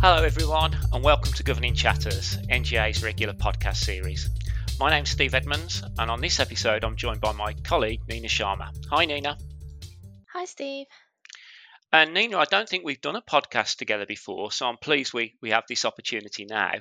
Hello, everyone, and welcome to Governing Chatters, NGA's regular podcast series. My name's Steve Edmonds, and on this episode, I'm joined by my colleague Nina Sharma. Hi, Nina. Hi, Steve. And Nina, I don't think we've done a podcast together before, so I'm pleased we, we have this opportunity now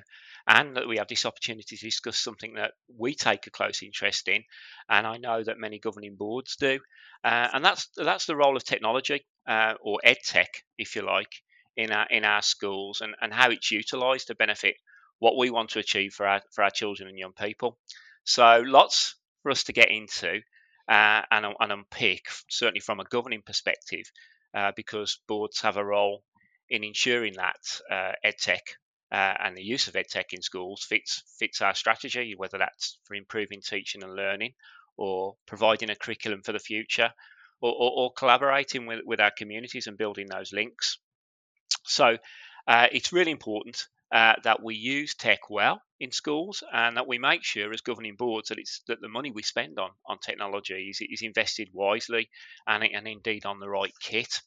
and that we have this opportunity to discuss something that we take a close interest in, and I know that many governing boards do, uh, and that's that's the role of technology uh, or ed tech, if you like, in our in our schools and, and how it's utilised to benefit what we want to achieve for our for our children and young people. So lots for us to get into uh, and, and unpick, certainly from a governing perspective, uh, because boards have a role in ensuring that uh, edtech uh, and the use of edtech in schools fits fits our strategy, whether that's for improving teaching and learning, or providing a curriculum for the future, or, or, or collaborating with, with our communities and building those links. So uh, it's really important uh, that we use tech well in schools and that we make sure as governing boards that it's that the money we spend on on technology is, is invested wisely and, and indeed on the right kit.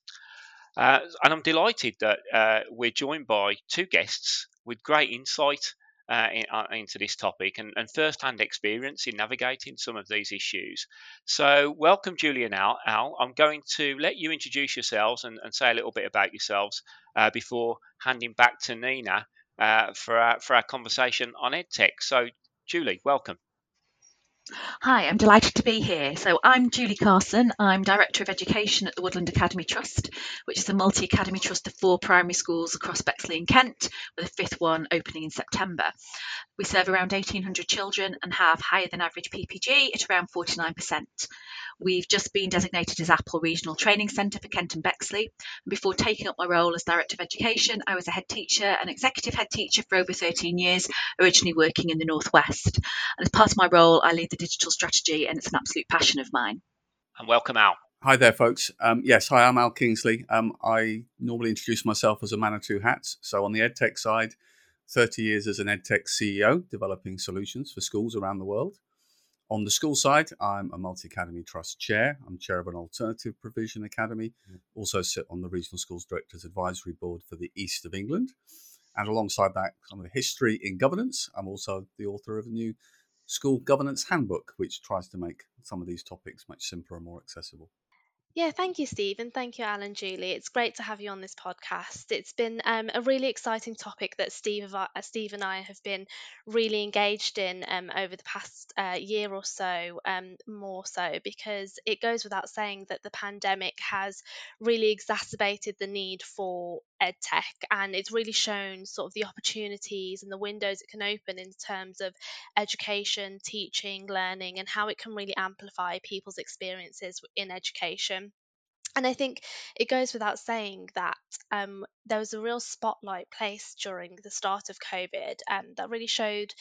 Uh, and I'm delighted that uh, we're joined by two guests with great insight uh, in, uh, into this topic and, and first-hand experience in navigating some of these issues. So, welcome, Julie and Al. Al I'm going to let you introduce yourselves and, and say a little bit about yourselves uh, before handing back to Nina uh, for our, for our conversation on EdTech. So, Julie, welcome. Hi, I'm delighted to be here. So, I'm Julie Carson. I'm Director of Education at the Woodland Academy Trust, which is a multi academy trust of four primary schools across Bexley and Kent, with a fifth one opening in September. We serve around 1,800 children and have higher than average PPG at around 49%. We've just been designated as Apple Regional Training Centre for Kent and Bexley. And before taking up my role as Director of Education, I was a head teacher and executive head teacher for over 13 years, originally working in the Northwest. And as part of my role, I lead the digital strategy, and it's an absolute passion of mine. And welcome, Al. Hi there, folks. Um, yes, hi, I'm Al Kingsley. Um, I normally introduce myself as a man of two hats. So, on the EdTech side, 30 years as an EdTech CEO, developing solutions for schools around the world. On the school side, I'm a multi academy trust chair. I'm chair of an alternative provision academy. Mm. Also sit on the Regional Schools Directors Advisory Board for the East of England. And alongside that, kind of a history in governance, I'm also the author of a new school governance handbook, which tries to make some of these topics much simpler and more accessible. Yeah, thank you, Steve, and thank you, Al and Julie. It's great to have you on this podcast. It's been um, a really exciting topic that Steve, uh, Steve and I have been really engaged in um, over the past uh, year or so, um, more so, because it goes without saying that the pandemic has really exacerbated the need for edtech and it's really shown sort of the opportunities and the windows it can open in terms of education, teaching, learning, and how it can really amplify people's experiences in education. And I think it goes without saying that um, there was a real spotlight placed during the start of COVID um, that really showed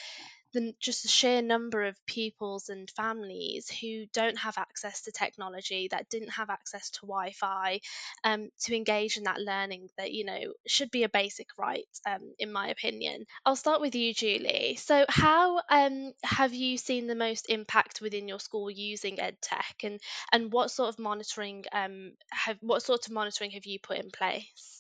the just the sheer number of pupils and families who don't have access to technology that didn't have access to wi-fi um, to engage in that learning that you know should be a basic right um, in my opinion. I'll start with you julie. So how um, have you seen the most impact within your school using edtech and and what sort of monitoring um, have what sort of monitoring have you put in place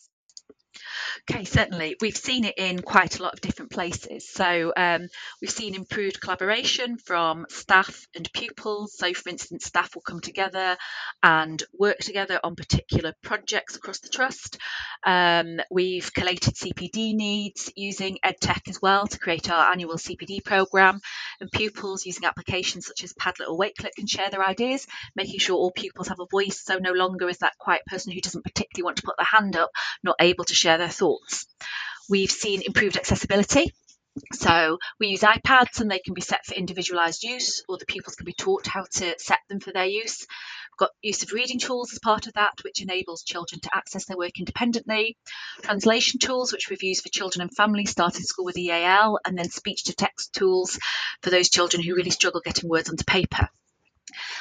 Okay, certainly. We've seen it in quite a lot of different places. So um, we've seen improved collaboration from staff and pupils. So, for instance, staff will come together and work together on particular projects across the trust. Um, we've collated CPD needs using EdTech as well to create our annual CPD programme. And pupils using applications such as Padlet or Wakelet can share their ideas, making sure all pupils have a voice. So, no longer is that quiet person who doesn't particularly want to put their hand up not able to share their thoughts. We've seen improved accessibility. So we use iPads and they can be set for individualized use, or the pupils can be taught how to set them for their use. We've got use of reading tools as part of that, which enables children to access their work independently. Translation tools, which we've used for children and families, started school with EAL, and then speech to text tools for those children who really struggle getting words onto paper.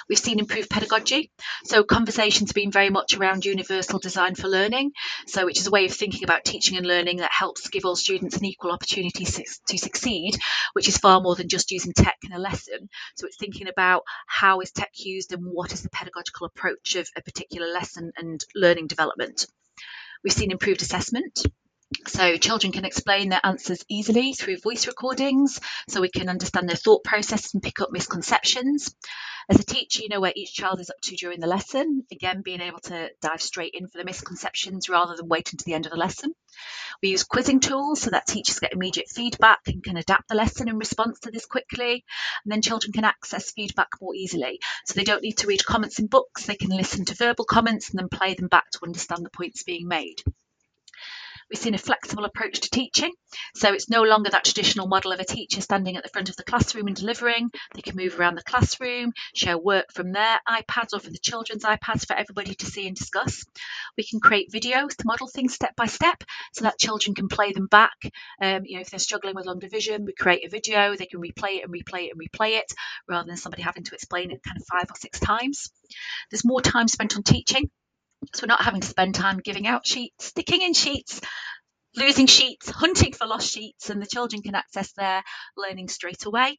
We've seen improved pedagogy. So conversations have been very much around universal design for learning. So which is a way of thinking about teaching and learning that helps give all students an equal opportunity to succeed, which is far more than just using tech in a lesson. So it's thinking about how is tech used and what is the pedagogical approach of a particular lesson and learning development. We've seen improved assessment. So children can explain their answers easily through voice recordings, so we can understand their thought process and pick up misconceptions. As a teacher, you know where each child is up to during the lesson. Again, being able to dive straight in for the misconceptions rather than waiting to the end of the lesson. We use quizzing tools so that teachers get immediate feedback and can adapt the lesson in response to this quickly. And then children can access feedback more easily. So they don't need to read comments in books, they can listen to verbal comments and then play them back to understand the points being made. We've seen a flexible approach to teaching. So it's no longer that traditional model of a teacher standing at the front of the classroom and delivering. They can move around the classroom, share work from their iPads or from the children's iPads for everybody to see and discuss. We can create videos to model things step by step so that children can play them back. Um, you know, if they're struggling with long division, we create a video, they can replay it and replay it and replay it rather than somebody having to explain it kind of five or six times. There's more time spent on teaching. So we're not having to spend time giving out sheets, sticking in sheets, losing sheets, hunting for lost sheets, and the children can access their learning straight away.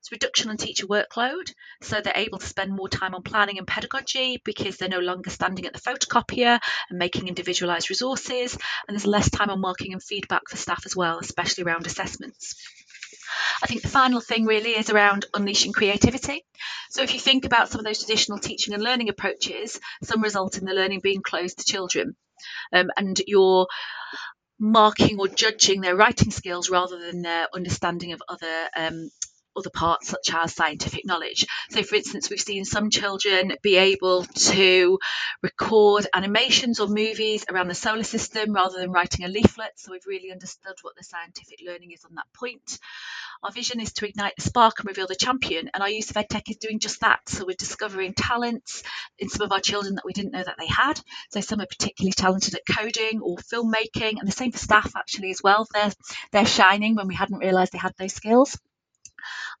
It's reduction on teacher workload, so they're able to spend more time on planning and pedagogy because they're no longer standing at the photocopier and making individualised resources, and there's less time on marking and feedback for staff as well, especially around assessments. I think the final thing really is around unleashing creativity. So if you think about some of those traditional teaching and learning approaches, some result in the learning being closed to children. Um, and you're marking or judging their writing skills rather than their understanding of other um, other parts such as scientific knowledge. So, for instance, we've seen some children be able to record animations or movies around the solar system rather than writing a leaflet. So, we've really understood what the scientific learning is on that point. Our vision is to ignite the spark and reveal the champion, and our use of EdTech is doing just that. So, we're discovering talents in some of our children that we didn't know that they had. So, some are particularly talented at coding or filmmaking, and the same for staff actually as well. They're, they're shining when we hadn't realised they had those skills.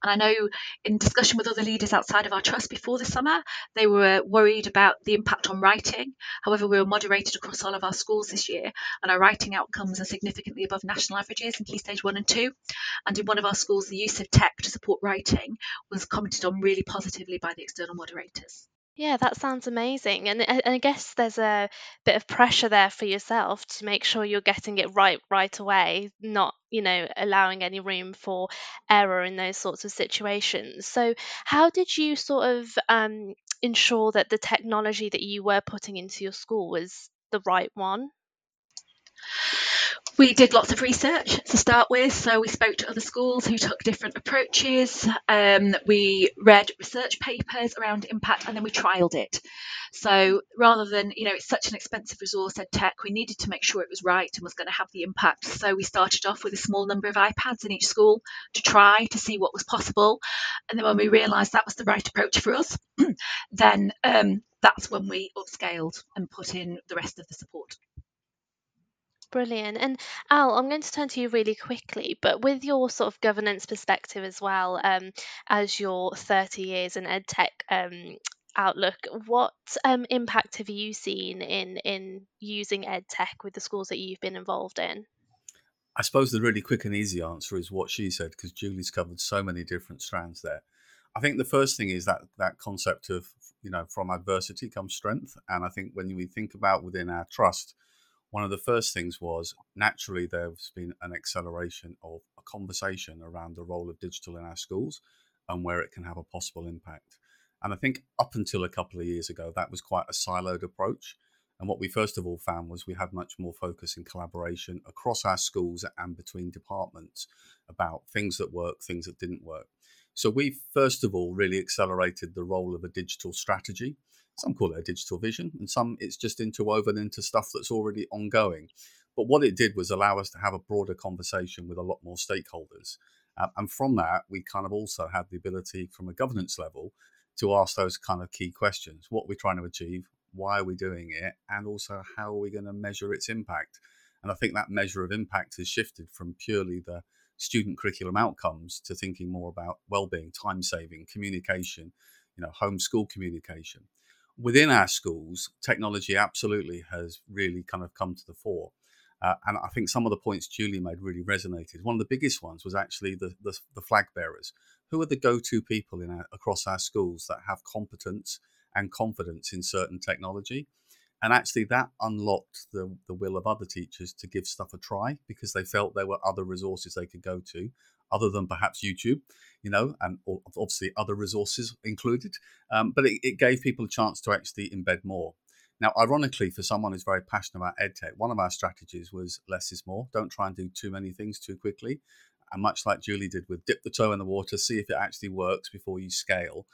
And I know in discussion with other leaders outside of our trust before the summer, they were worried about the impact on writing. However, we were moderated across all of our schools this year, and our writing outcomes are significantly above national averages in Key Stage 1 and 2. And in one of our schools, the use of tech to support writing was commented on really positively by the external moderators. Yeah, that sounds amazing. And, and I guess there's a bit of pressure there for yourself to make sure you're getting it right right away, not, you know, allowing any room for error in those sorts of situations. So, how did you sort of um, ensure that the technology that you were putting into your school was the right one? We did lots of research to start with, so we spoke to other schools who took different approaches. Um, we read research papers around impact, and then we trialed it. So rather than, you know, it's such an expensive resource, ed tech, we needed to make sure it was right and was going to have the impact. So we started off with a small number of iPads in each school to try to see what was possible. And then when we realised that was the right approach for us, then um, that's when we upscaled and put in the rest of the support. Brilliant. And Al, I'm going to turn to you really quickly, but with your sort of governance perspective as well, um, as your 30 years in EdTech um, outlook, what um, impact have you seen in in using EdTech with the schools that you've been involved in? I suppose the really quick and easy answer is what she said because Julie's covered so many different strands there. I think the first thing is that that concept of you know from adversity comes strength, and I think when we think about within our trust one of the first things was naturally there's been an acceleration of a conversation around the role of digital in our schools and where it can have a possible impact. And I think up until a couple of years ago, that was quite a siloed approach. And what we first of all found was we had much more focus in collaboration across our schools and between departments about things that work, things that didn't work. So we first of all really accelerated the role of a digital strategy some call it a digital vision, and some it's just interwoven into stuff that's already ongoing. But what it did was allow us to have a broader conversation with a lot more stakeholders. Uh, and from that, we kind of also had the ability from a governance level to ask those kind of key questions what we're we trying to achieve? Why are we doing it? And also, how are we going to measure its impact? And I think that measure of impact has shifted from purely the student curriculum outcomes to thinking more about well-being, time saving, communication, you know, home school communication within our schools, technology absolutely has really kind of come to the fore. Uh, and I think some of the points Julie made really resonated. One of the biggest ones was actually the, the, the flag bearers. Who are the go to people in our, across our schools that have competence and confidence in certain technology? And actually, that unlocked the, the will of other teachers to give stuff a try because they felt there were other resources they could go to other than perhaps YouTube, you know, and obviously other resources included. Um, but it, it, gave people a chance to actually embed more. Now, ironically, for someone who's very passionate about edtech, one of our strategies was less is more. Don't try and do too many things too quickly. And much like Julie did with dip the toe in the water, see if it actually works before you scale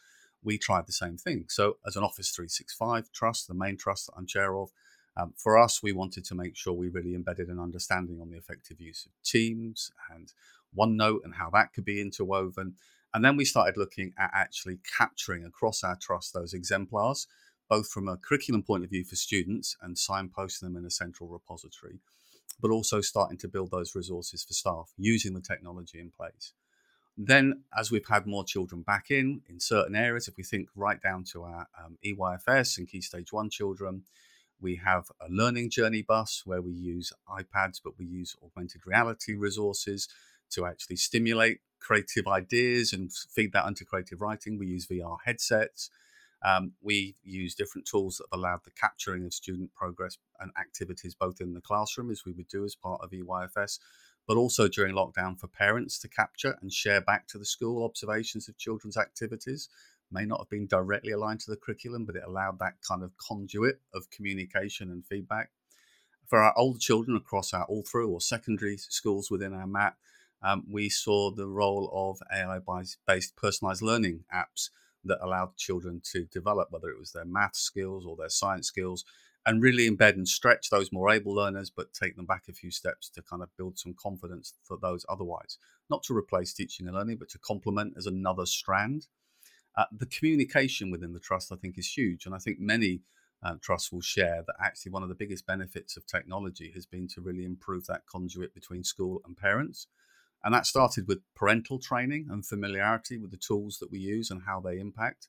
we tried the same thing. So, as an Office 365 trust, the main trust that I'm chair of, um, for us, we wanted to make sure we really embedded an understanding on the effective use of Teams and OneNote and how that could be interwoven. And then we started looking at actually capturing across our trust those exemplars, both from a curriculum point of view for students and signposting them in a central repository, but also starting to build those resources for staff using the technology in place. Then, as we've had more children back in in certain areas, if we think right down to our um, EYFS and Key Stage 1 children, we have a learning journey bus where we use iPads, but we use augmented reality resources to actually stimulate creative ideas and feed that into creative writing. We use VR headsets. Um, we use different tools that have allowed the capturing of student progress and activities both in the classroom, as we would do as part of EYFS, but also during lockdown for parents to capture and share back to the school observations of children's activities. May not have been directly aligned to the curriculum, but it allowed that kind of conduit of communication and feedback. For our older children across our all through or secondary schools within our MAT, um, we saw the role of AI based personalized learning apps that allowed children to develop, whether it was their math skills or their science skills, and really embed and stretch those more able learners, but take them back a few steps to kind of build some confidence for those otherwise. Not to replace teaching and learning, but to complement as another strand. Uh, the communication within the trust, I think, is huge. And I think many uh, trusts will share that actually one of the biggest benefits of technology has been to really improve that conduit between school and parents. And that started with parental training and familiarity with the tools that we use and how they impact.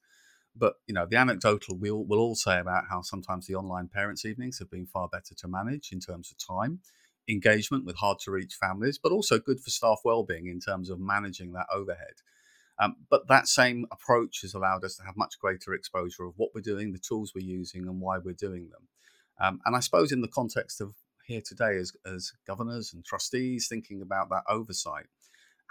But you know, the anecdotal we'll we'll all say about how sometimes the online parents' evenings have been far better to manage in terms of time, engagement with hard to reach families, but also good for staff well-being in terms of managing that overhead. Um, but that same approach has allowed us to have much greater exposure of what we're doing, the tools we're using, and why we're doing them. Um, and I suppose in the context of here today as, as governors and trustees thinking about that oversight,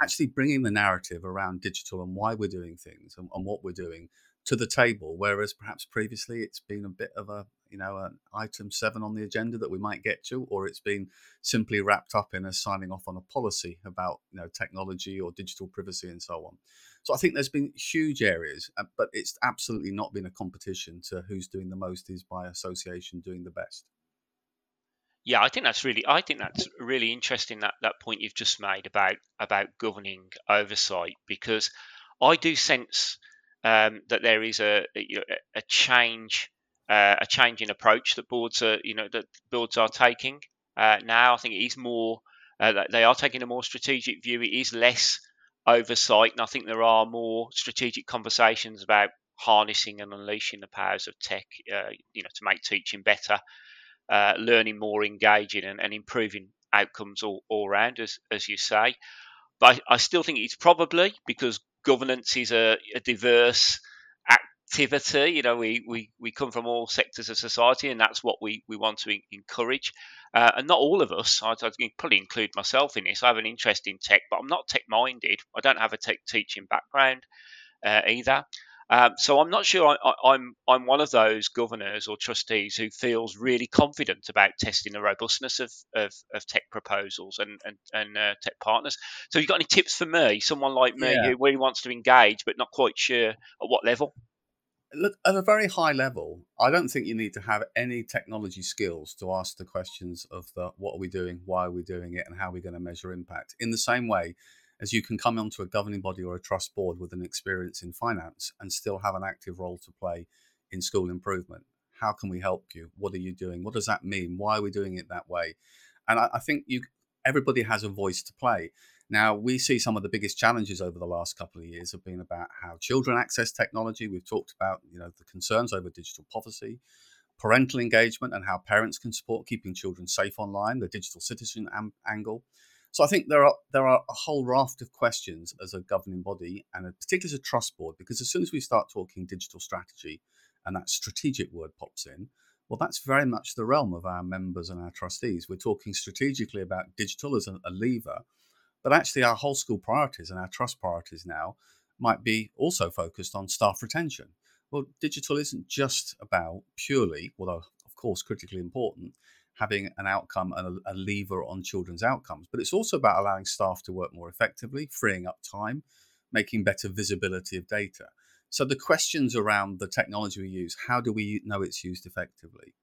actually bringing the narrative around digital and why we're doing things and, and what we're doing to the table, whereas perhaps previously it's been a bit of a you know an item seven on the agenda that we might get to, or it's been simply wrapped up in a signing off on a policy about you know technology or digital privacy and so on. So I think there's been huge areas, uh, but it's absolutely not been a competition to who's doing the most is by association doing the best. Yeah, I think that's really I think that's really interesting that that point you've just made about about governing oversight because I do sense um, that there is a a, change uh, a change in approach that boards are you know that boards are taking uh, now. I think it is more uh, they are taking a more strategic view. It is less oversight, and I think there are more strategic conversations about harnessing and unleashing the powers of tech. Uh, you know, to make teaching better, uh, learning more engaging, and, and improving outcomes all, all around, as as you say. But I, I still think it's probably because governance is a, a diverse activity. You know, we, we, we come from all sectors of society, and that's what we, we want to encourage. Uh, and not all of us, I'd, I'd, probably include myself in this. I have an interest in tech, but I'm not tech minded. I don't have a tech teaching background uh, either. Um, so I'm not sure I, am I'm, I'm one of those governors or trustees who feels really confident about testing the robustness of, of, of tech proposals and and, and uh, tech partners. So you got any tips for me, someone like me yeah. who really wants to engage but not quite sure at what level? Look, at a very high level, I don't think you need to have any technology skills to ask the questions of the what are we doing, why are we doing it, and how are we going to measure impact. In the same way, as you can come onto a governing body or a trust board with an experience in finance and still have an active role to play in school improvement. How can we help you? What are you doing? What does that mean? Why are we doing it that way? And I, I think you everybody has a voice to play. Now, we see some of the biggest challenges over the last couple of years have been about how children access technology. We've talked about, you know, the concerns over digital poverty, parental engagement and how parents can support keeping children safe online, the digital citizen am- angle. So I think there are there are a whole raft of questions as a governing body and particularly as a trust board, because as soon as we start talking digital strategy and that strategic word pops in, Well, that's very much the realm of our members and our trustees. We're talking strategically about digital as a, a lever, but actually, our whole school priorities and our trust priorities now might be also focused on staff retention. Well, digital isn't just about purely, although of course critically important, having an outcome and a, lever on children's outcomes, but it's also about allowing staff to work more effectively, freeing up time, making better visibility of data. So the questions around the technology we use, how do we know it's used effectively?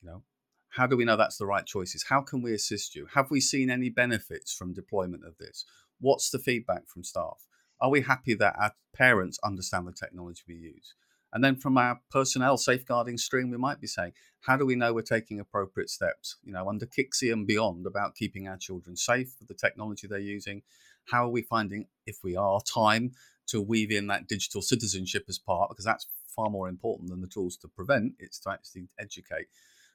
You know, how do we know that's the right choices? How can we assist you? Have we seen any benefits from deployment of this? What's the feedback from staff? Are we happy that our parents understand the technology we use? And then from our personnel safeguarding stream, we might be saying, how do we know we're taking appropriate steps, you know, under KCSIE and beyond about keeping our children safe with the technology they're using? How are we finding, if we are, time to weave in that digital citizenship as part, because that's far more important than the tools to prevent, it's to actually educate.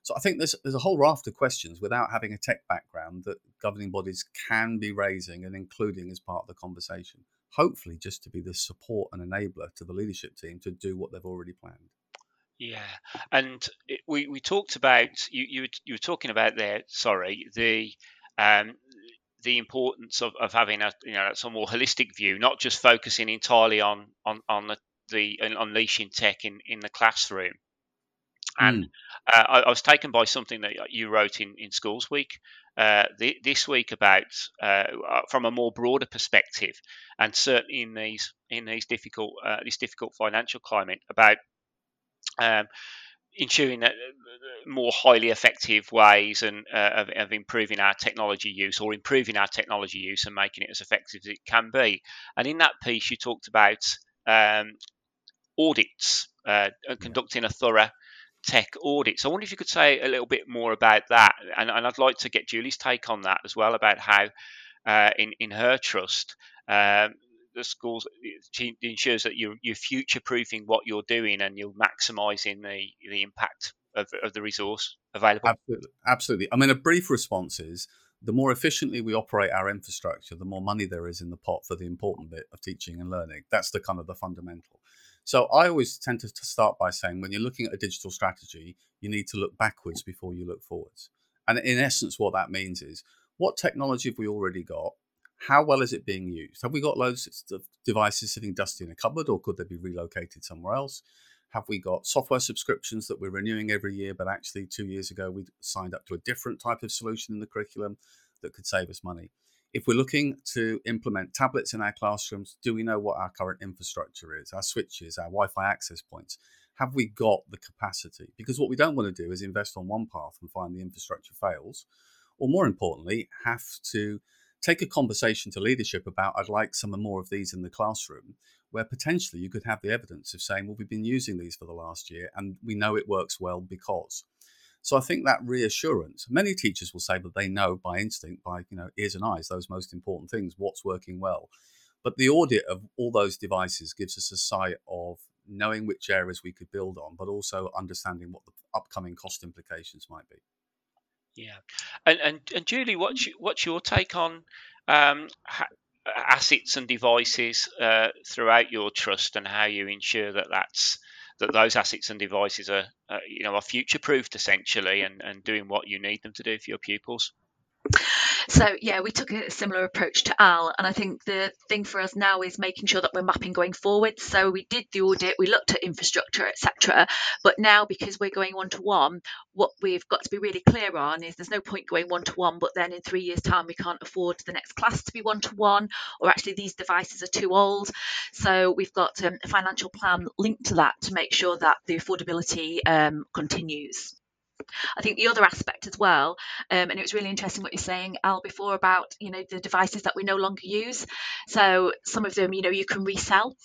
So I think there's there's a whole raft of questions without having a tech background that governing bodies can be raising and including as part of the conversation. Hopefully, just to be the support and enabler to the leadership team to do what they've already planned. Yeah, and it, we we talked about you you you were talking about there. Sorry, the um, the importance of, of having a you know some more holistic view, not just focusing entirely on on on the, the unleashing tech in in the classroom. And mm. uh, I, I, was taken by something that you wrote in, in Schools Week uh, the, this week about uh, uh, from a more broader perspective, and certainly in these in these difficult uh, this difficult financial climate about um, ensuring that uh, more highly effective ways and of, of, improving our technology use or improving our technology use and making it as effective as it can be. And in that piece, you talked about um, audits, conducting a thorough tech audits. I wonder if you could say a little bit more about that, and, and I'd like to get Julie's take on that as well about how uh, in in her trust. Um, the schools she ensures that you're, you're future proofing what you're doing and you're maximizing the, the impact of, of the resource available. Absolutely. Absolutely. I mean, a brief response is the more efficiently we operate our infrastructure, the more money there is in the pot for the important bit of teaching and learning. That's the kind of the fundamental. So I always tend to, start by saying when you're looking at a digital strategy, you need to look backwards before you look forwards. And in essence, what that means is what technology have we already got? How well is it being used? Have we got loads of devices sitting dusty in a cupboard or could they be relocated somewhere else? Have we got software subscriptions that we're renewing every year, but actually two years ago we signed up to a different type of solution in the curriculum that could save us money? If we're looking to implement tablets in our classrooms, do we know what our current infrastructure is, our switches, our Wi Fi access points? Have we got the capacity? Because what we don't want to do is invest on one path and find the infrastructure fails, or more importantly, have to take a conversation to leadership about I'd like some more of these in the classroom, where potentially you could have the evidence of saying, well, we've been using these for the last year and we know it works well because. So I think that reassurance, many teachers will say that they know by instinct, by you know ears and eyes, those most important things, what's working well. But the audit of all those devices gives us a sight of knowing which areas we could build on, but also understanding what the upcoming cost implications might be. Yeah, and and, and Julie, what's what's your take on um, ha- assets and devices uh, throughout your trust, and how you ensure that that's that those assets and devices are, uh, you know, are future proofed essentially and, and doing what you need them to do for your pupils. So yeah, we took a similar approach to Al, and I think the thing for us now is making sure that we're mapping going forward. So we did the audit, we looked at infrastructure, etc. But now because we're going one to one, what we've got to be really clear on is there's no point going one to one, but then in three years' time we can't afford the next class to be one to one, or actually these devices are too old. So we've got um, a financial plan linked to that to make sure that the affordability um, continues. I think the other aspect as well, um, and it was really interesting what you're saying, Al, before about you know the devices that we no longer use. So some of them, you know, you can resell.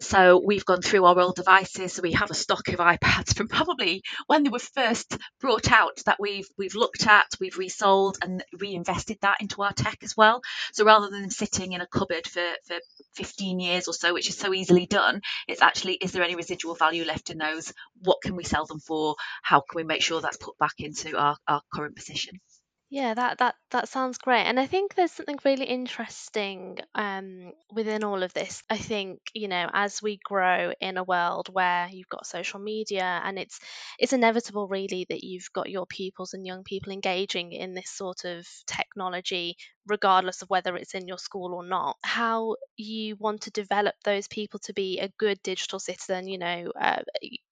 So we've gone through our old devices. So we have a stock of iPads from probably when they were first brought out that we've we've looked at, we've resold and reinvested that into our tech as well. So rather than sitting in a cupboard for for 15 years or so, which is so easily done, it's actually is there any residual value left in those? What can we sell them for? How can we make sure put back into our, our current position? Yeah, that that that sounds great. And I think there's something really interesting um, within all of this. I think, you know, as we grow in a world where you've got social media and it's it's inevitable really that you've got your pupils and young people engaging in this sort of technology regardless of whether it's in your school or not. How you want to develop those people to be a good digital citizen, you know, uh,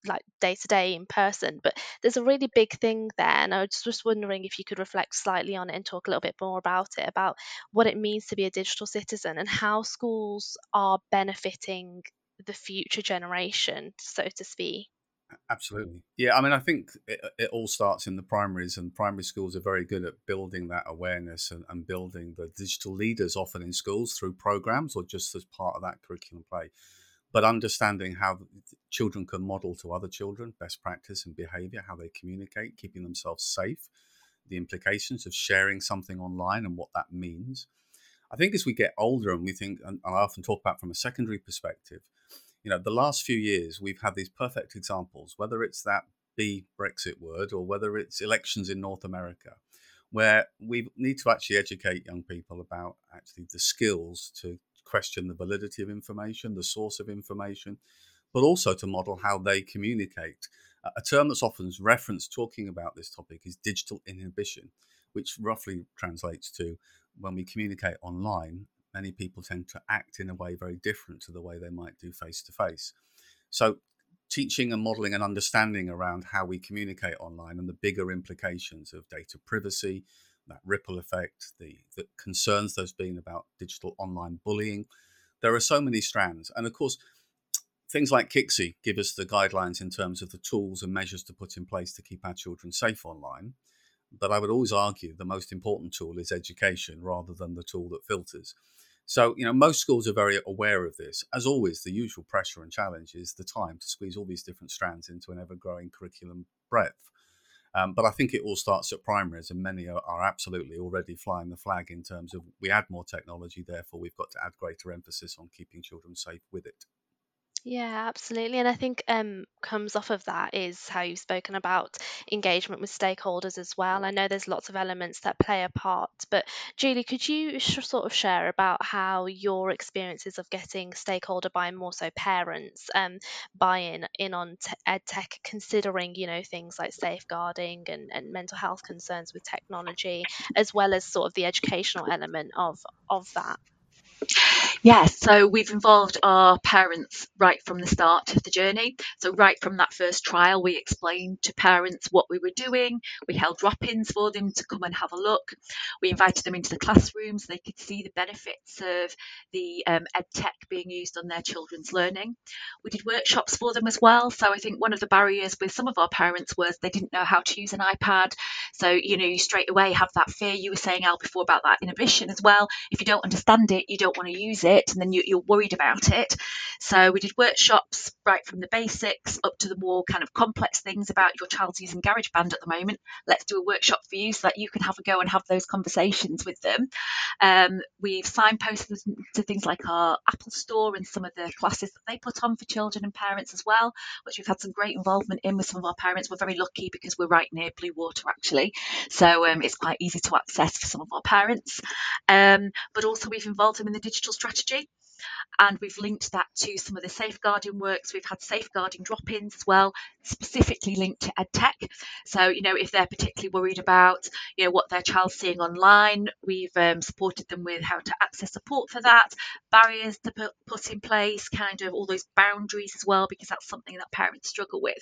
like day to day in person, but there's a really big thing there, and I was just wondering if you could reflect slightly on it and talk a little bit more about it, about what it means to be a digital citizen and how schools are benefiting the future generation, so to speak. Absolutely. Yeah, I mean, I think it, it, all starts in the primaries, and primary schools are very good at building that awareness and, and, building the digital leaders often in schools through programs or just as part of that curriculum play but understanding how children can model to other children best practice and behavior, how they communicate, keeping themselves safe, the implications of sharing something online and what that means. I think as we get older and we think, and I often talk about from a secondary perspective, you know, the last few years we've had these perfect examples, whether it's that B Brexit word or whether it's elections in North America, where we need to actually educate young people about actually the skills to question the validity of information, the source of information, but also to model how they communicate. A term that's often referenced talking about this topic is digital inhibition, which roughly translates to when we communicate online, many people tend to act in a way very different to the way they might do face to face. So, teaching and modeling and understanding around how we communicate online and the bigger implications of data privacy, that ripple effect, the, the concerns there's been about digital online bullying. There are so many strands. And of course, things like KCSIE give us the guidelines in terms of the tools and measures to put in place to keep our children safe online. But I would always argue the most important tool is education rather than the tool that filters. So, you know, most schools are very aware of this. As always, the usual pressure and challenge is the time to squeeze all these different strands into an ever growing curriculum breadth. Um, but I think it all starts at primaries, and many are, are, absolutely already flying the flag in terms of we add more technology, therefore we've got to add greater emphasis on keeping children safe with it. Yeah, absolutely. And I think um, comes off of that is how you've spoken about engagement with stakeholders as well. I know there's lots of elements that play a part, but Julie, could you sh- sort of share about how your experiences of getting stakeholder buy-in, more so parents, um, buy-in in on te- ed tech, considering you know things like safeguarding and, and mental health concerns with technology, as well as sort of the educational element of of that. Yes, so we've involved our parents right from the start of the journey. So, right from that first trial, we explained to parents what we were doing. We held drop ins for them to come and have a look. We invited them into the classroom so they could see the benefits of the um, ed tech being used on their children's learning. We did workshops for them as well. So, I think one of the barriers with some of our parents was they didn't know how to use an iPad. So, you know, you straight away have that fear. You were saying, Al, before about that inhibition as well. If you don't understand it, you don't want to use it and then you, you're worried about it. So we did workshops right from the basics up to the more kind of complex things about your child's using GarageBand at the moment. Let's do a workshop for you so that you can have a go and have those conversations with them. Um, we've signposted to things like our Apple Store and some of the classes that they put on for children and parents as well, which we've had some great involvement in with some of our parents. We're very lucky because we're right near Bluewater actually, so um, it's quite easy to access for some of our parents. Um, but also we've involved them in the digital strategy and we've linked that to some of the safeguarding works. We've had safeguarding drop-ins as well, specifically linked to EdTech. So, you know, if they're particularly worried about, you know, what their child's seeing online, we've um, supported them with how to access support for that, barriers to put, put in place, kind of all those boundaries as well, because that's something that parents struggle with.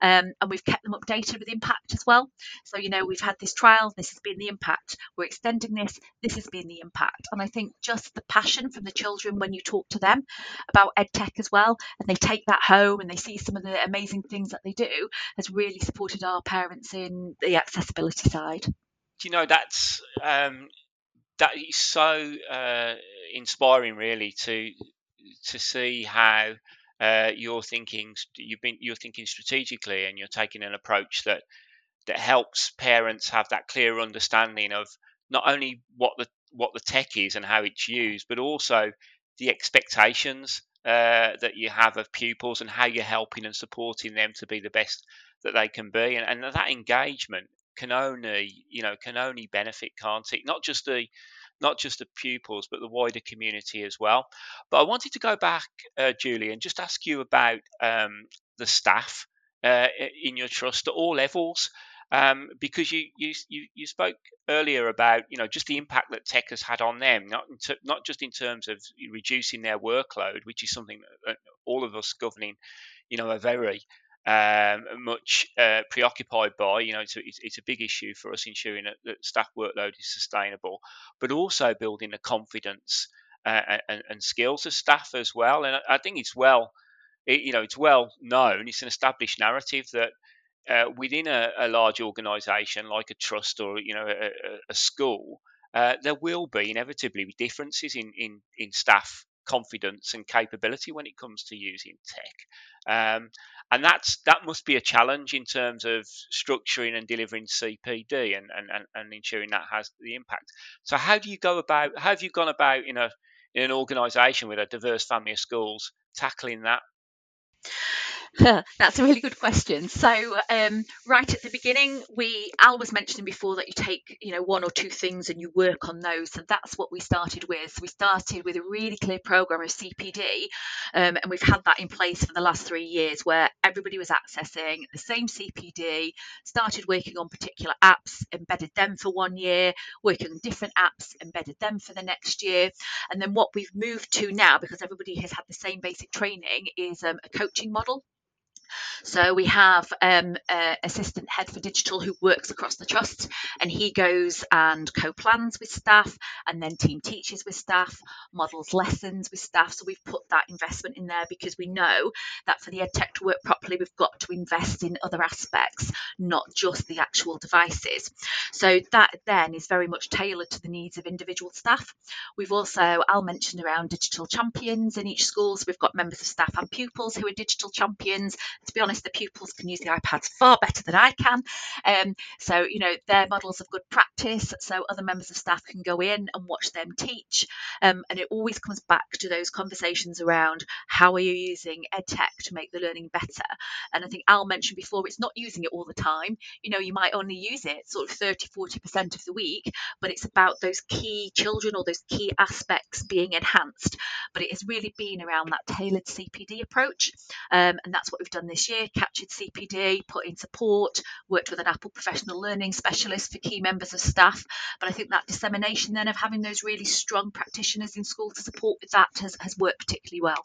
Um, and we've kept them updated with impact as well. So, you know, we've had this trial, this has been the impact. We're extending this, this has been the impact. And I think just the passion from the children when you talk to them about EdTech as well, and they take that home and they see some of the amazing things that they do, has really supported our parents in the accessibility side. Do you know that's um, that is so uh, inspiring, really, to to see how uh, you're thinking you've been you're thinking strategically and you're taking an approach that that helps parents have that clear understanding of not only what the what the tech is and how it's used, but also the expectations uh, that you have of pupils and how you're helping and supporting them to be the best that they can be. And, and that engagement can only you know can only benefit, can't it? Not just the not just the pupils, but the wider community as well. But I wanted to go back, uh, Julie, and just ask you about um, the staff uh, in your trust at all levels. Um, because you, you you spoke earlier about you know just the impact that tech has had on them, not ter- not just in terms of reducing their workload, which is something that all of us governing, you know, are very um, much uh, preoccupied by. You know, it's a, it's, a big issue for us ensuring that, that, staff workload is sustainable, but also building the confidence uh, and, and, skills of staff as well. And I, I think it's well, it, you know, it's well known. It's an established narrative that. Uh, within a, a large organisation like a trust or you know a, a school, uh, there will be inevitably differences in, in, in staff confidence and capability when it comes to using tech. Um, and that's that must be a challenge in terms of structuring and delivering CPD and, and, and, and ensuring that has the impact. So how do you go about how have you gone about in a in an organisation with a diverse family of schools tackling that That's a really good question. So, um, right at the beginning, we Al was mentioning before that you take, you know, one or two things and you work on those. So that's what we started with. So we started with a really clear program of CPD, um, and we've had that in place for the last three years, where everybody was accessing the same CPD. Started working on particular apps, embedded them for one year, working on different apps, embedded them for the next year, and then what we've moved to now, because everybody has had the same basic training, is um, a coaching model. So we have um, assistant head for digital who works across the trust, and he goes and co-plans with staff, and then team teaches with staff, models lessons with staff. So we've put that investment in there because we know that for the EdTech to work properly, we've got to invest in other aspects, not just the actual devices. So that then is very much tailored to the needs of individual staff. We've also, Al mentioned around digital champions in each school. So we've got members of staff and pupils who are digital champions to be honest, the pupils can use the iPads far better than I can. Um, so, you know, their models of good practice. So other members of staff can go in and watch them teach. Um, and it always comes back to those conversations around how are you using EdTech to make the learning better? And I think Al mentioned before, it's not using it all the time. You know, you might only use it sort of 30, 40% of the week, but it's about those key children or those key aspects being enhanced. But it has really been around that tailored CPD approach. Um, and that's what we've done this year, captured CPD, put in support, worked with an Apple professional learning specialist for key members of staff. But I think that dissemination then of having those really strong practitioners in school to support with that has, has worked particularly well.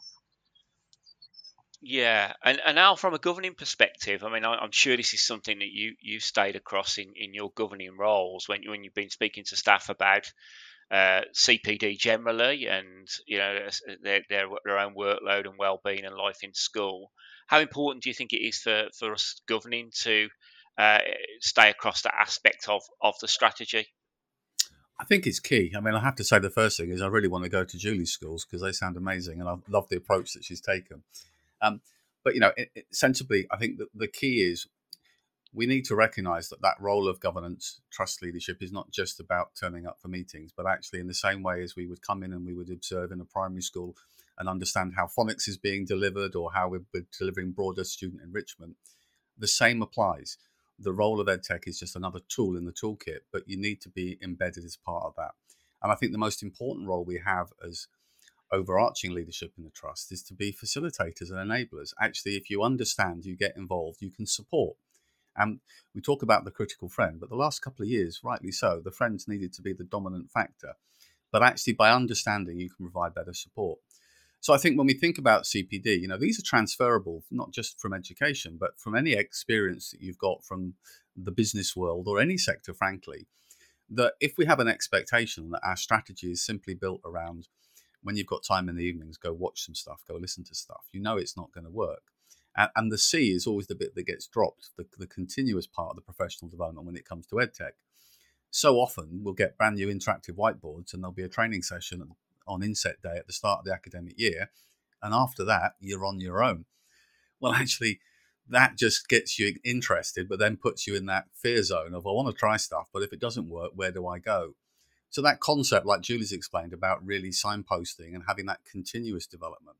Yeah, and, and now from a governing perspective, I mean, I, am sure this is something that you you stayed across in, in your governing roles when when you've been speaking to staff about uh, CPD generally, and you know their, their their own workload and well-being and life in school. How important do you think it is for, for us governing to uh, stay across that aspect of, of the strategy? I think it's key. I mean, I have to say the first thing is I really want to go to Julie's schools because they sound amazing, and I love the approach that she's taken. Um, but you know, it, it, sensibly, I think that the key is we need to recognise that that role of governance, trust leadership, is not just about turning up for meetings, but actually in the same way as we would come in and we would observe in a primary school and understand how phonics is being delivered or how we're delivering broader student enrichment, the same applies. The role of EdTech is just another tool in the toolkit, but you need to be embedded as part of that. And I think the most important role we have as overarching leadership in the trust is to be facilitators and enablers. Actually, if you understand, you get involved, you can support. And we talk about the critical friend, but the last couple of years, rightly so, the friends needed to be the dominant factor. But actually, by understanding, you can provide better support. So I think when we think about CPD, you know, these are transferable not just from education, but from any experience that you've got from the business world or any sector, frankly. That if we have an expectation that our strategy is simply built around when you've got time in the evenings, go watch some stuff, go listen to stuff, you know it's not going to work. And, and the C is always the bit that gets dropped, the, the continuous part of the professional development when it comes to EdTech. So often we'll get brand new interactive whiteboards and there'll be a training session on inset day at the start of the academic year. And after that, you're on your own. Well, actually, that just gets you interested, but then puts you in that fear zone of, I want to try stuff, but if it doesn't work, where do I go? So, that concept, like Julie's explained, about really signposting and having that continuous development,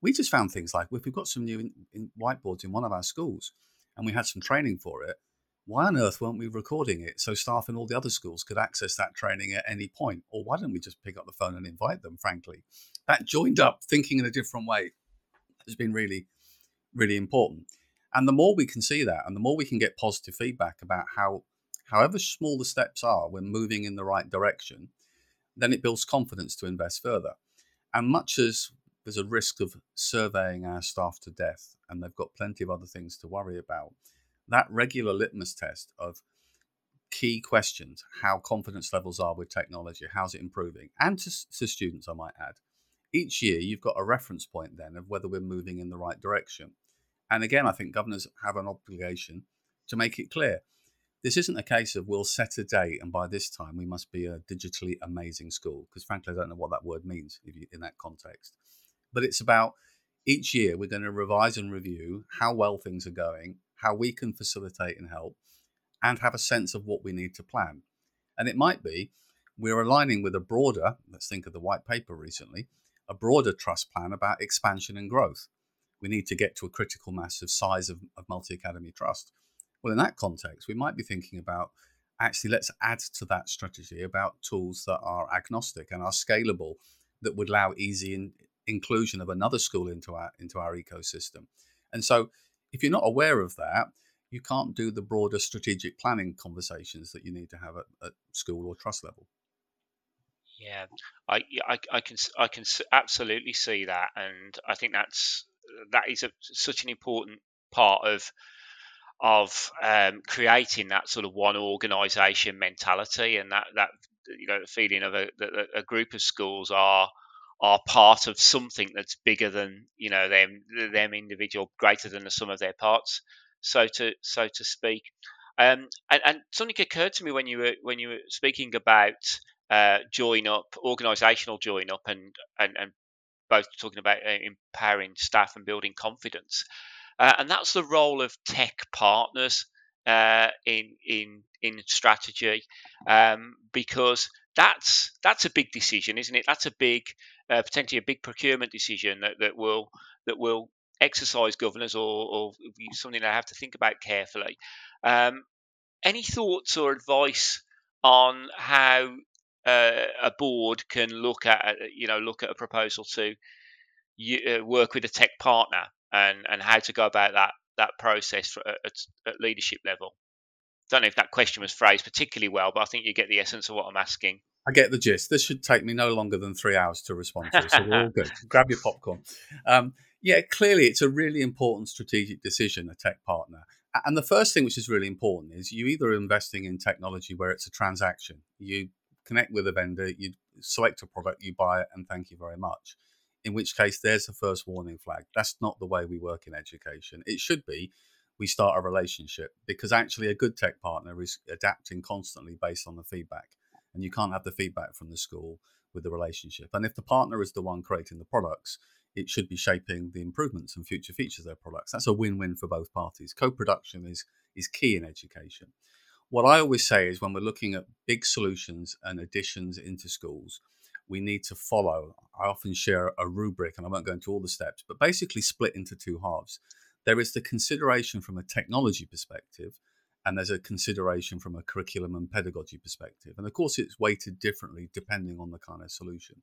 we just found things like if we've got some new in, in whiteboards in one of our schools and we had some training for it, why on earth weren't we recording it so staff in all the other schools could access that training at any point? Or why didn't we just pick up the phone and invite them, frankly? That joined up thinking in a different way has been really, really important. And the more we can see that and the more we can get positive feedback about how, however small the steps are, we're moving in the right direction, then it builds confidence to invest further. And much as there's a risk of surveying our staff to death and they've got plenty of other things to worry about, that regular litmus test of key questions how confidence levels are with technology, how's it improving, and to, to, students, I might add. Each year, you've got a reference point then of whether we're moving in the right direction. And again, I think governors have an obligation to make it clear. This isn't a case of we'll set a date and by this time we must be a digitally amazing school, because frankly, I don't know what that word means you, in that context. But it's about each year we're going to revise and review how well things are going, how we can facilitate and help, and have a sense of what we need to plan. And it might be we're aligning with a broader, let's think of the white paper recently, a broader trust plan about expansion and growth. We need to get to a critical mass of size of, of multi academy trust. Well, in that context, we might be thinking about actually let's add to that strategy about tools that are agnostic and are scalable that would allow easy in, inclusion of another school into our into our ecosystem. And so if you're not aware of that, you can't do the broader strategic planning conversations that you need to have at, at school or trust level. Yeah, I, I, I can I can absolutely see that, and I think that's that is a, such an important part of of um, creating that sort of one organisation mentality, and that that you know the feeling of a, a group of schools are are part of something that's bigger than you know them them individual, greater than the sum of their parts, so to so to speak. Um, and, and, something occurred to me when you were when you were speaking about uh, join up, organisational join up, and, and and both talking about uh, empowering staff and building confidence, uh, and that's the role of tech partners uh, in in in strategy, um, because that's that's a big decision, isn't it? That's a big uh, potentially a big procurement decision that, that will that will exercise governors or, or something they have to think about carefully. Um, any thoughts or advice on how uh, a board can look at you know look at a proposal to uh, work with a tech partner and and how to go about that that process at, at leadership level? I don't know if that question was phrased particularly well, but I think you get the essence of what I'm asking. I get the gist. This should take me no longer than three hours to respond to, so we're all good. Grab your popcorn. Um, yeah, clearly it's a really important strategic decision, a tech partner. And the first thing which is really important is you either investing in technology where it's a transaction, you connect with a vendor, you select a product, you buy it, and thank you very much. In which case, there's the first warning flag. That's not the way we work in education. It should be we start a relationship because actually a good tech partner is adapting constantly based on the feedback and you can't have the feedback from the school with the relationship. And if the partner is the one creating the products, it should be shaping the improvements and future features of their products. That's a win-win for both parties. Co-production is is key in education. What I always say is when we're looking at big solutions and additions into schools, we need to follow. I often share a rubric, and I won't go into all the steps, but basically split into two halves. There is the consideration from a technology perspective, and there's a consideration from a curriculum and pedagogy perspective. And of course, it's weighted differently depending on the kind of solution.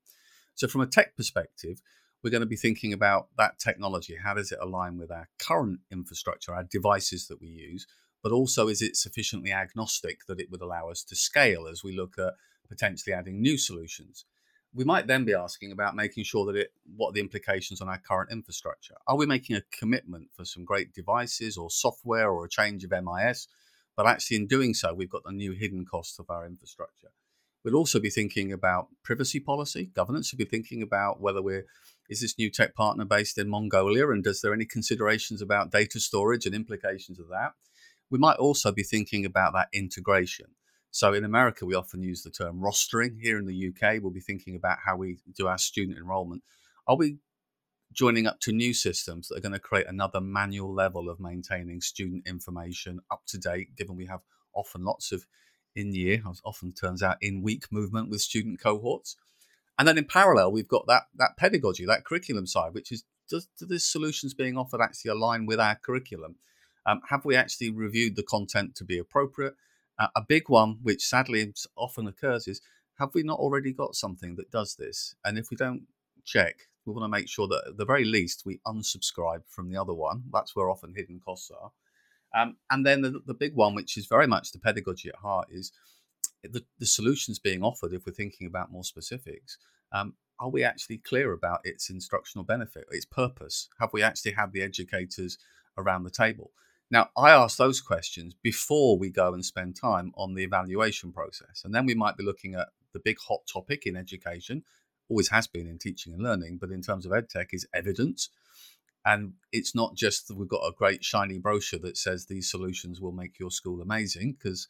So, from a tech perspective, we're going to be thinking about that technology. How does it align with our current infrastructure, our devices that we use? But also, is it sufficiently agnostic that it would allow us to scale as we look at potentially adding new solutions? We might then be asking about making sure that it, what are the implications on our current infrastructure? Are we making a commitment for some great devices or software or a change of MIS? But actually, in doing so, we've got the new hidden costs of our infrastructure. We'll also be thinking about privacy policy, governance. We'll be thinking about whether we're is this new tech partner based in Mongolia, and does there any considerations about data storage and implications of that? We might also be thinking about that integration. So in America, we often use the term rostering. Here in the UK, we'll be thinking about how we do our student enrollment. Are we joining up to new systems that are going to create another manual level of maintaining student information up to date, given we have often lots of in year, as often turns out in week movement with student cohorts. And then in parallel, we've got that that pedagogy, that curriculum side, which is does do the solutions being offered actually align with our curriculum? Um, have we actually reviewed the content to be appropriate? A big one, which sadly often occurs, is have we not already got something that does this? And if we don't check, we want to make sure that at the very least we unsubscribe from the other one. That's where often hidden costs are. Um, and then the, the big one, which is very much the pedagogy at heart, is the, the solutions being offered. If we're thinking about more specifics, um, are we actually clear about its instructional benefit, its purpose? Have we actually had the educators around the table? Now, I ask those questions before we go and spend time on the evaluation process. And then we might be looking at the big hot topic in education, always has been in teaching and learning, but in terms of edtech, is evidence. And it's not just that we've got a great shiny brochure that says these solutions will make your school amazing, because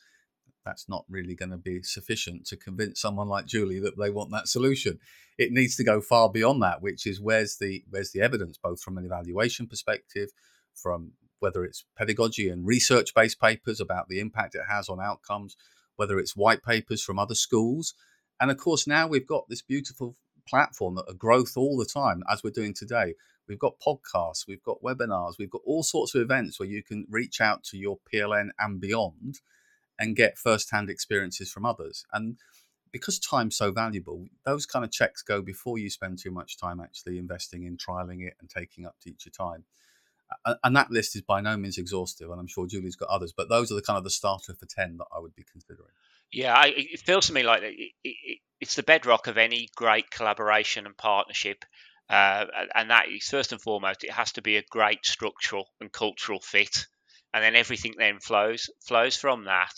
that's not really going to be sufficient to convince someone like Julie that they want that solution. It needs to go far beyond that, which is where's the where's the evidence, both from an evaluation perspective, from whether it's pedagogy and research based papers about the impact it has on outcomes, whether it's white papers from other schools. And of course, now we've got this beautiful platform that are growth all the time, as we're doing today. We've got podcasts, we've got webinars, we've got all sorts of events where you can reach out to your PLN and beyond and get first hand experiences from others. And because time's so valuable, those kind of checks go before you spend too much time actually investing in trialing it and taking up teacher time and that list is by no means exhaustive, and I'm sure Julie's got others, but those are the kind of the starter for ten that I would be considering. Yeah, I, it feels to me like it, it, it's the bedrock of any great collaboration and partnership, uh, and that is first and foremost, it has to be a great structural and cultural fit, and then everything then flows flows from that.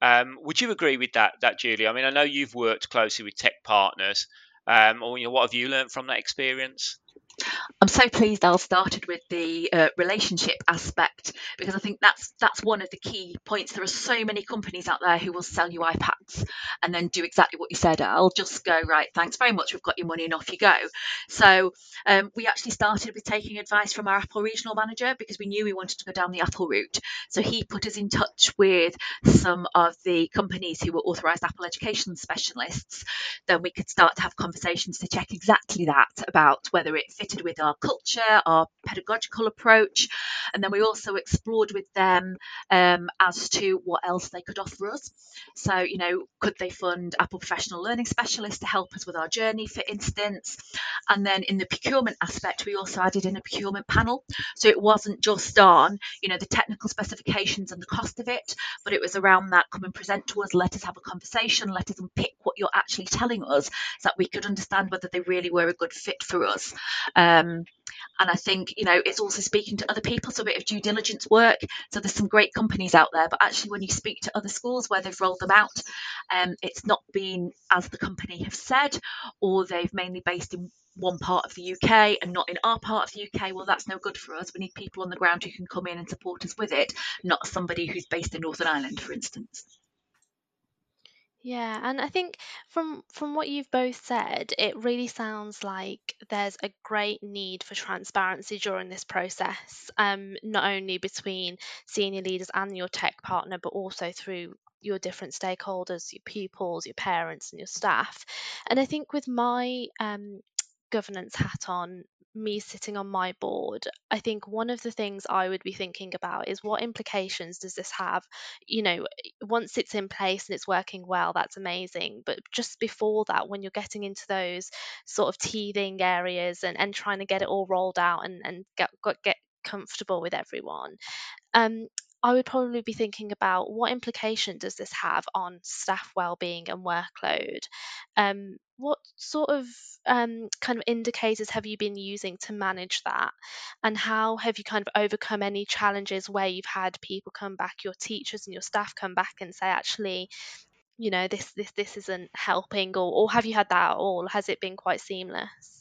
Um, would you agree with that, that Julie? I mean, I know you've worked closely with tech partners. Um, or you know, what have you learned from that experience? I'm so pleased Al started with the uh, relationship aspect because I think that's that's one of the key points. There are so many companies out there who will sell you iPads and then do exactly what you said. Al just go right, thanks very much, we've got your money and off you go. So um, we actually started with taking advice from our Apple regional manager because we knew we wanted to go down the Apple route. So he put us in touch with some of the companies who were authorised Apple education specialists. Then we could start to have conversations to check exactly that about whether it fit with our culture, our pedagogical approach. And then we also explored with them um, as to what else they could offer us. So, you know, could they fund Apple Professional Learning Specialists to help us with our journey, for instance? And then in the procurement aspect, we also added in a procurement panel. So it wasn't just on, you know, the technical specifications and the cost of it, but it was around that come and present to us, let us have a conversation, let us unpick what you're actually telling us so that we could understand whether they really were a good fit for us. Um, and I think, you know, it's also speaking to other people, so a bit of due diligence work. So there's some great companies out there, but actually, when you speak to other schools where they've rolled them out, um, it's not been as the company have said, or they've mainly based in one part of the UK and not in our part of the UK, well, that's no good for us. We need people on the ground who can come in and support us with it, not somebody who's based in Northern Ireland, for instance. Yeah, and I think from from what you've both said, it really sounds like there's a great need for transparency during this process, um, not only between senior leaders and your tech partner, but also through your different stakeholders, your pupils, your parents, and your staff. And I think with my um, governance hat on, me sitting on my board, I think one of the things I would be thinking about is what implications does this have? You know, once it's in place and it's working well, that's amazing. But just before that, when you're getting into those sort of teething areas and, and trying to get it all rolled out and, and get, get comfortable with everyone, um, I would probably be thinking about what implication does this have on staff well-being and workload. Um, what sort of um, kind of indicators have you been using to manage that, and how have you kind of overcome any challenges where you've had people come back, your teachers and your staff come back and say, actually, you know, this this this isn't helping, or or have you had that at all? Has it been quite seamless?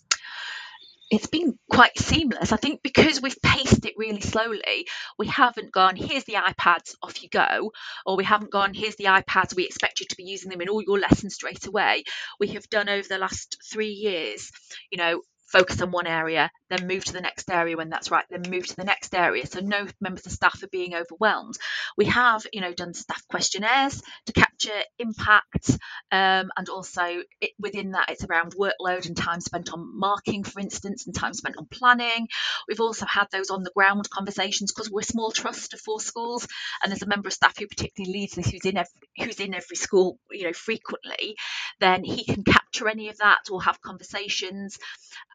It's been quite seamless. I think because we've paced it really slowly, we haven't gone, here's the iPads, off you go, or we haven't gone, here's the iPads, we expect you to be using them in all your lessons straight away. We have done over the last three years, you know, focus on one area, then move to the next area when that's right, then move to the next area. So no members of staff are being overwhelmed. We have, you know, done staff questionnaires to capture impact, um, and also it, within that, it's around workload and time spent on marking, for instance, and time spent on planning. We've also had those on the ground conversations because we're a small trust of four schools, and there's a member of staff who particularly leads this, who's in every, who's in every school, you know, frequently. Then he can capture any of that or have conversations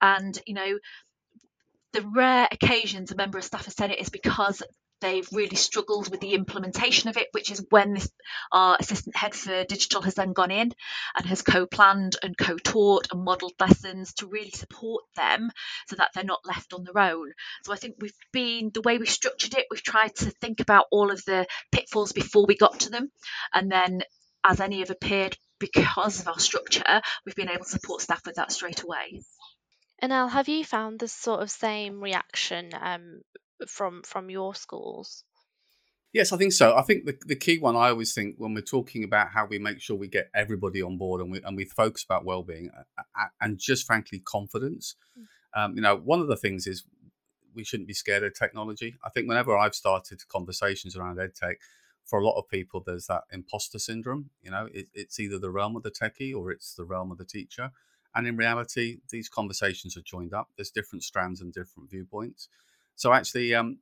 and, you know, the rare occasions a member of staff has said it is because they've really struggled with the implementation of it, which is when this, our assistant head for digital has then gone in and has co-planned and co-taught and modelled lessons to really support them so that they're not left on their own. So I think we've been the way we structured it, we've tried to think about all of the pitfalls before we got to them, and then as any have appeared because of our structure, we've been able to support staff with that straight away. And Al, have you found the sort of same reaction um, from from your schools? Yes, I think so. I think the, the key one I always think when we're talking about how we make sure we get everybody on board and we and we focus about well-being uh, uh, and just frankly confidence. Mm. Um, you know, one of the things is we shouldn't be scared of technology. I think whenever I've started conversations around edtech, for a lot of people, there's that imposter syndrome. You know, it, it's either the realm of the techie or it's the realm of the teacher. And in reality, these conversations are joined up. There's different strands and different viewpoints. So actually, um,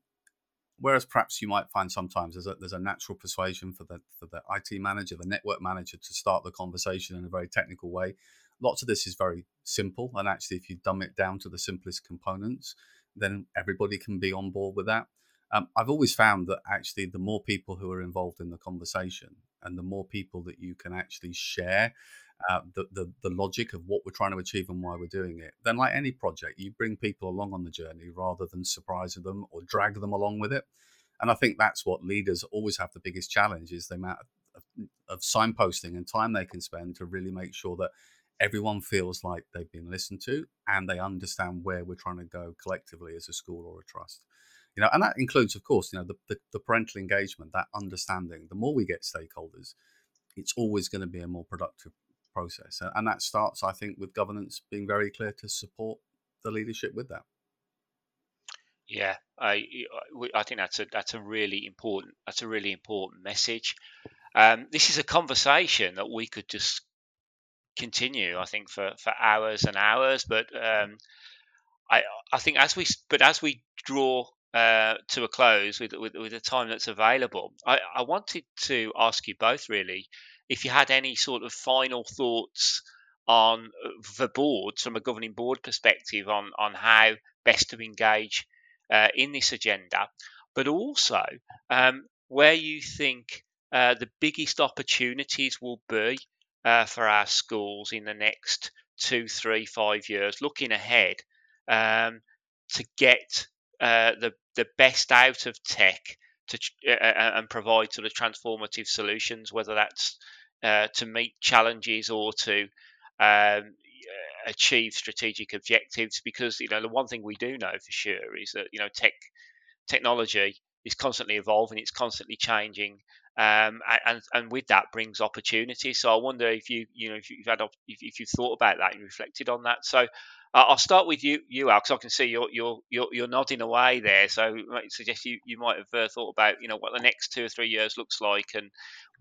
whereas perhaps you might find sometimes there's a, there's a natural persuasion for the for the IT manager, the network manager to start the conversation in a very technical way. Lots of this is very simple, and actually, if you dumb it down to the simplest components, then everybody can be on board with that. Um, I've always found that actually, the more people who are involved in the conversation, and the more people that you can actually share uh, the, the, the logic of what we're trying to achieve and why we're doing it. Then, like any project, you bring people along on the journey rather than surprise them or drag them along with it. And I think that's what leaders always have the biggest challenge is the amount of, of signposting and time they can spend to really make sure that everyone feels like they've been listened to and they understand where we're trying to go collectively as a school or a trust you know and that includes of course you know the, the, the, parental engagement that understanding the more we get stakeholders it's always going to be a more productive process. And that starts, I think, with governance being very clear to support the leadership with that. Yeah, I I think that's a that's a really important that's a really important message. Um, this is a conversation that we could just continue, I think, for, for hours and hours. But um, I I think as we but as we draw uh, to a close with, with, with the time that's available, I, I wanted to ask you both really if you had any sort of final thoughts on uh, the board from a governing board perspective on on how best to engage uh, in this agenda, but also um, where you think uh, the biggest opportunities will be uh, for our schools in the next two, three, five years, looking ahead um, to get uh, the the best out of tech to uh, and provide sort of transformative solutions, whether that's uh, to meet challenges or to um, achieve strategic objectives. Because you know the one thing we do know for sure is that you know tech technology is constantly evolving, it's constantly changing, um, and and with that brings opportunities. So I wonder if you you know if you've had if you've thought about that and reflected on that. So I'll start with you, you Al, because I can see you're you're you're, you're nodding away there. So I suggest you, you might have uh, thought about you know what the next two or three years looks like and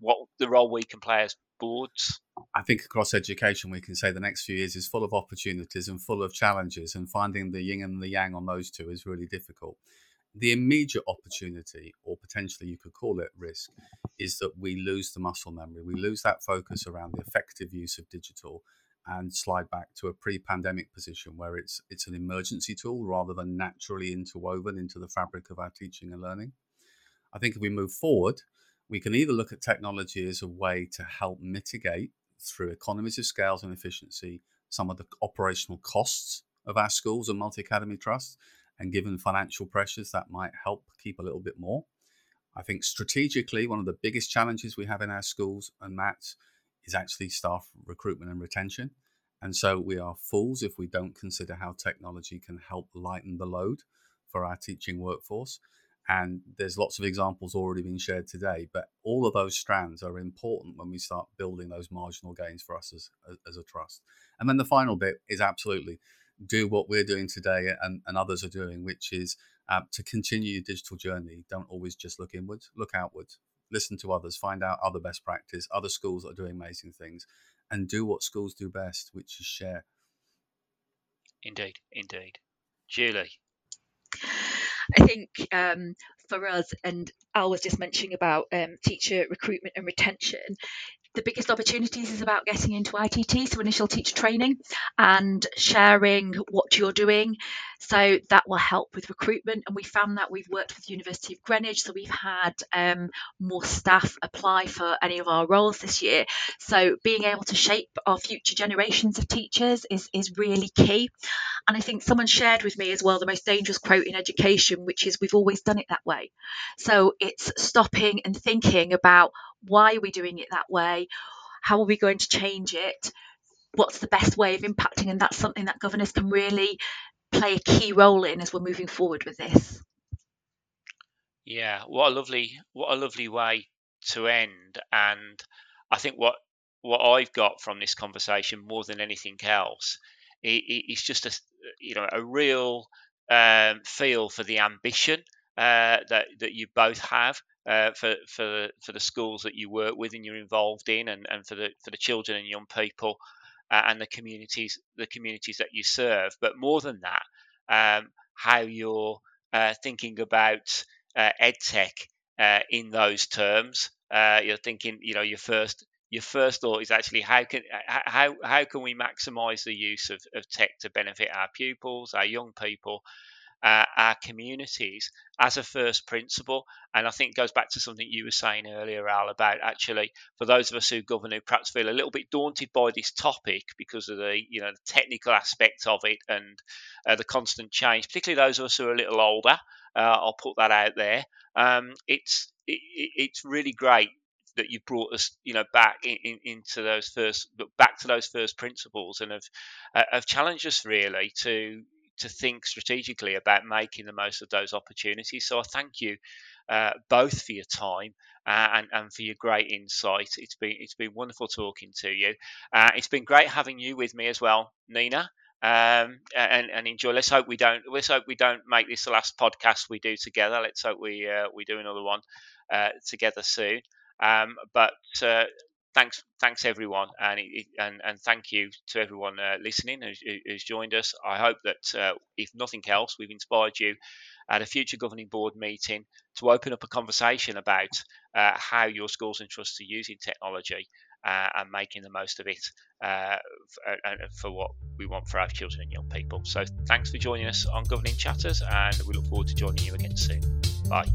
what the role we can play as boards. I think across education, we can say the next few years is full of opportunities and full of challenges, and finding the yin and the yang on those two is really difficult. The immediate opportunity, or potentially you could call it risk, is that we lose the muscle memory. We lose that focus around the effective use of digital and slide back to a pre-pandemic position where it's it's an emergency tool rather than naturally interwoven into the fabric of our teaching and learning. I think if we move forward, we can either look at technology as a way to help mitigate through economies of scales and efficiency some of the operational costs of our schools and multi-academy trusts and given financial pressures that might help keep a little bit more i think strategically one of the biggest challenges we have in our schools and MATs is actually staff recruitment and retention. And so we are fools if we don't consider how technology can help lighten the load for our teaching workforce. And there's lots of examples already being shared today, but all of those strands are important when we start building those marginal gains for us as, as, a trust. And then the final bit is absolutely do what we're doing today and, and others are doing, which is uh, to continue your digital journey. Don't always just look inwards, look outwards, listen to others, find out other best practice, other schools that are doing amazing things, and do what schools do best, which is share. Indeed, indeed. Julie. I think um, for us, and Al was just mentioning about um, teacher recruitment and retention, the biggest opportunities is about getting into ITT, so initial teacher training, and sharing what you're doing. So that will help with recruitment. And we found that we've worked with University of Greenwich, so we've had um, more staff apply for any of our roles this year. So being able to shape our future generations of teachers is is really key. And I think someone shared with me as well the most dangerous quote in education, which is we've always done it that way. So it's stopping and thinking about why are we doing it that way? How are we going to change it? What's the best way of impacting? And that's something that governors can really play a key role in as we're moving forward with this. Yeah, what a lovely what a lovely way to end. And I think what what I've got from this conversation more than anything else is just a you know a real um, feel for the ambition uh, that that you both have uh, for for for the schools that you work with and you're involved in, and, and for the for the children and young people uh, and the communities the communities that you serve. But more than that, um, how you're uh, thinking about uh, edtech uh, in those terms. Uh, you're thinking, you know, your first your first thought is actually how can how how can we maximise the use of, of tech to benefit our pupils, our young people, uh, our communities as a first principle. And I think it goes back to something you were saying earlier, Al, about actually for those of us who govern who perhaps feel a little bit daunted by this topic because of the you know the technical aspect of it and uh, the constant change, particularly those of us who are a little older. Uh, I'll put that out there. Um, it's it, it's really great that you brought us, you know, back in, in, into those first, back to those first principles, and have uh, have challenged us really to to think strategically about making the most of those opportunities. So I thank you uh, both for your time uh, and, and for your great insight. It's been it's been wonderful talking to you. Uh, it's been great having you with me as well, Nina. Um, and, and enjoy. Let's hope we don't. Let's hope we don't make this the last podcast we do together. Let's hope we uh, we do another one uh, together soon. Um, but uh, thanks, thanks everyone, and and and thank you to everyone uh, listening who's, who's, joined us. I hope that uh, if nothing else, we've inspired you at a future governing board meeting to open up a conversation about uh, how your schools and trusts are using technology uh, and making the most of it uh, for, uh, for, what we want for our children and young people. So, thanks for joining us on Governing Matters, and we look forward to joining you again soon. Bye.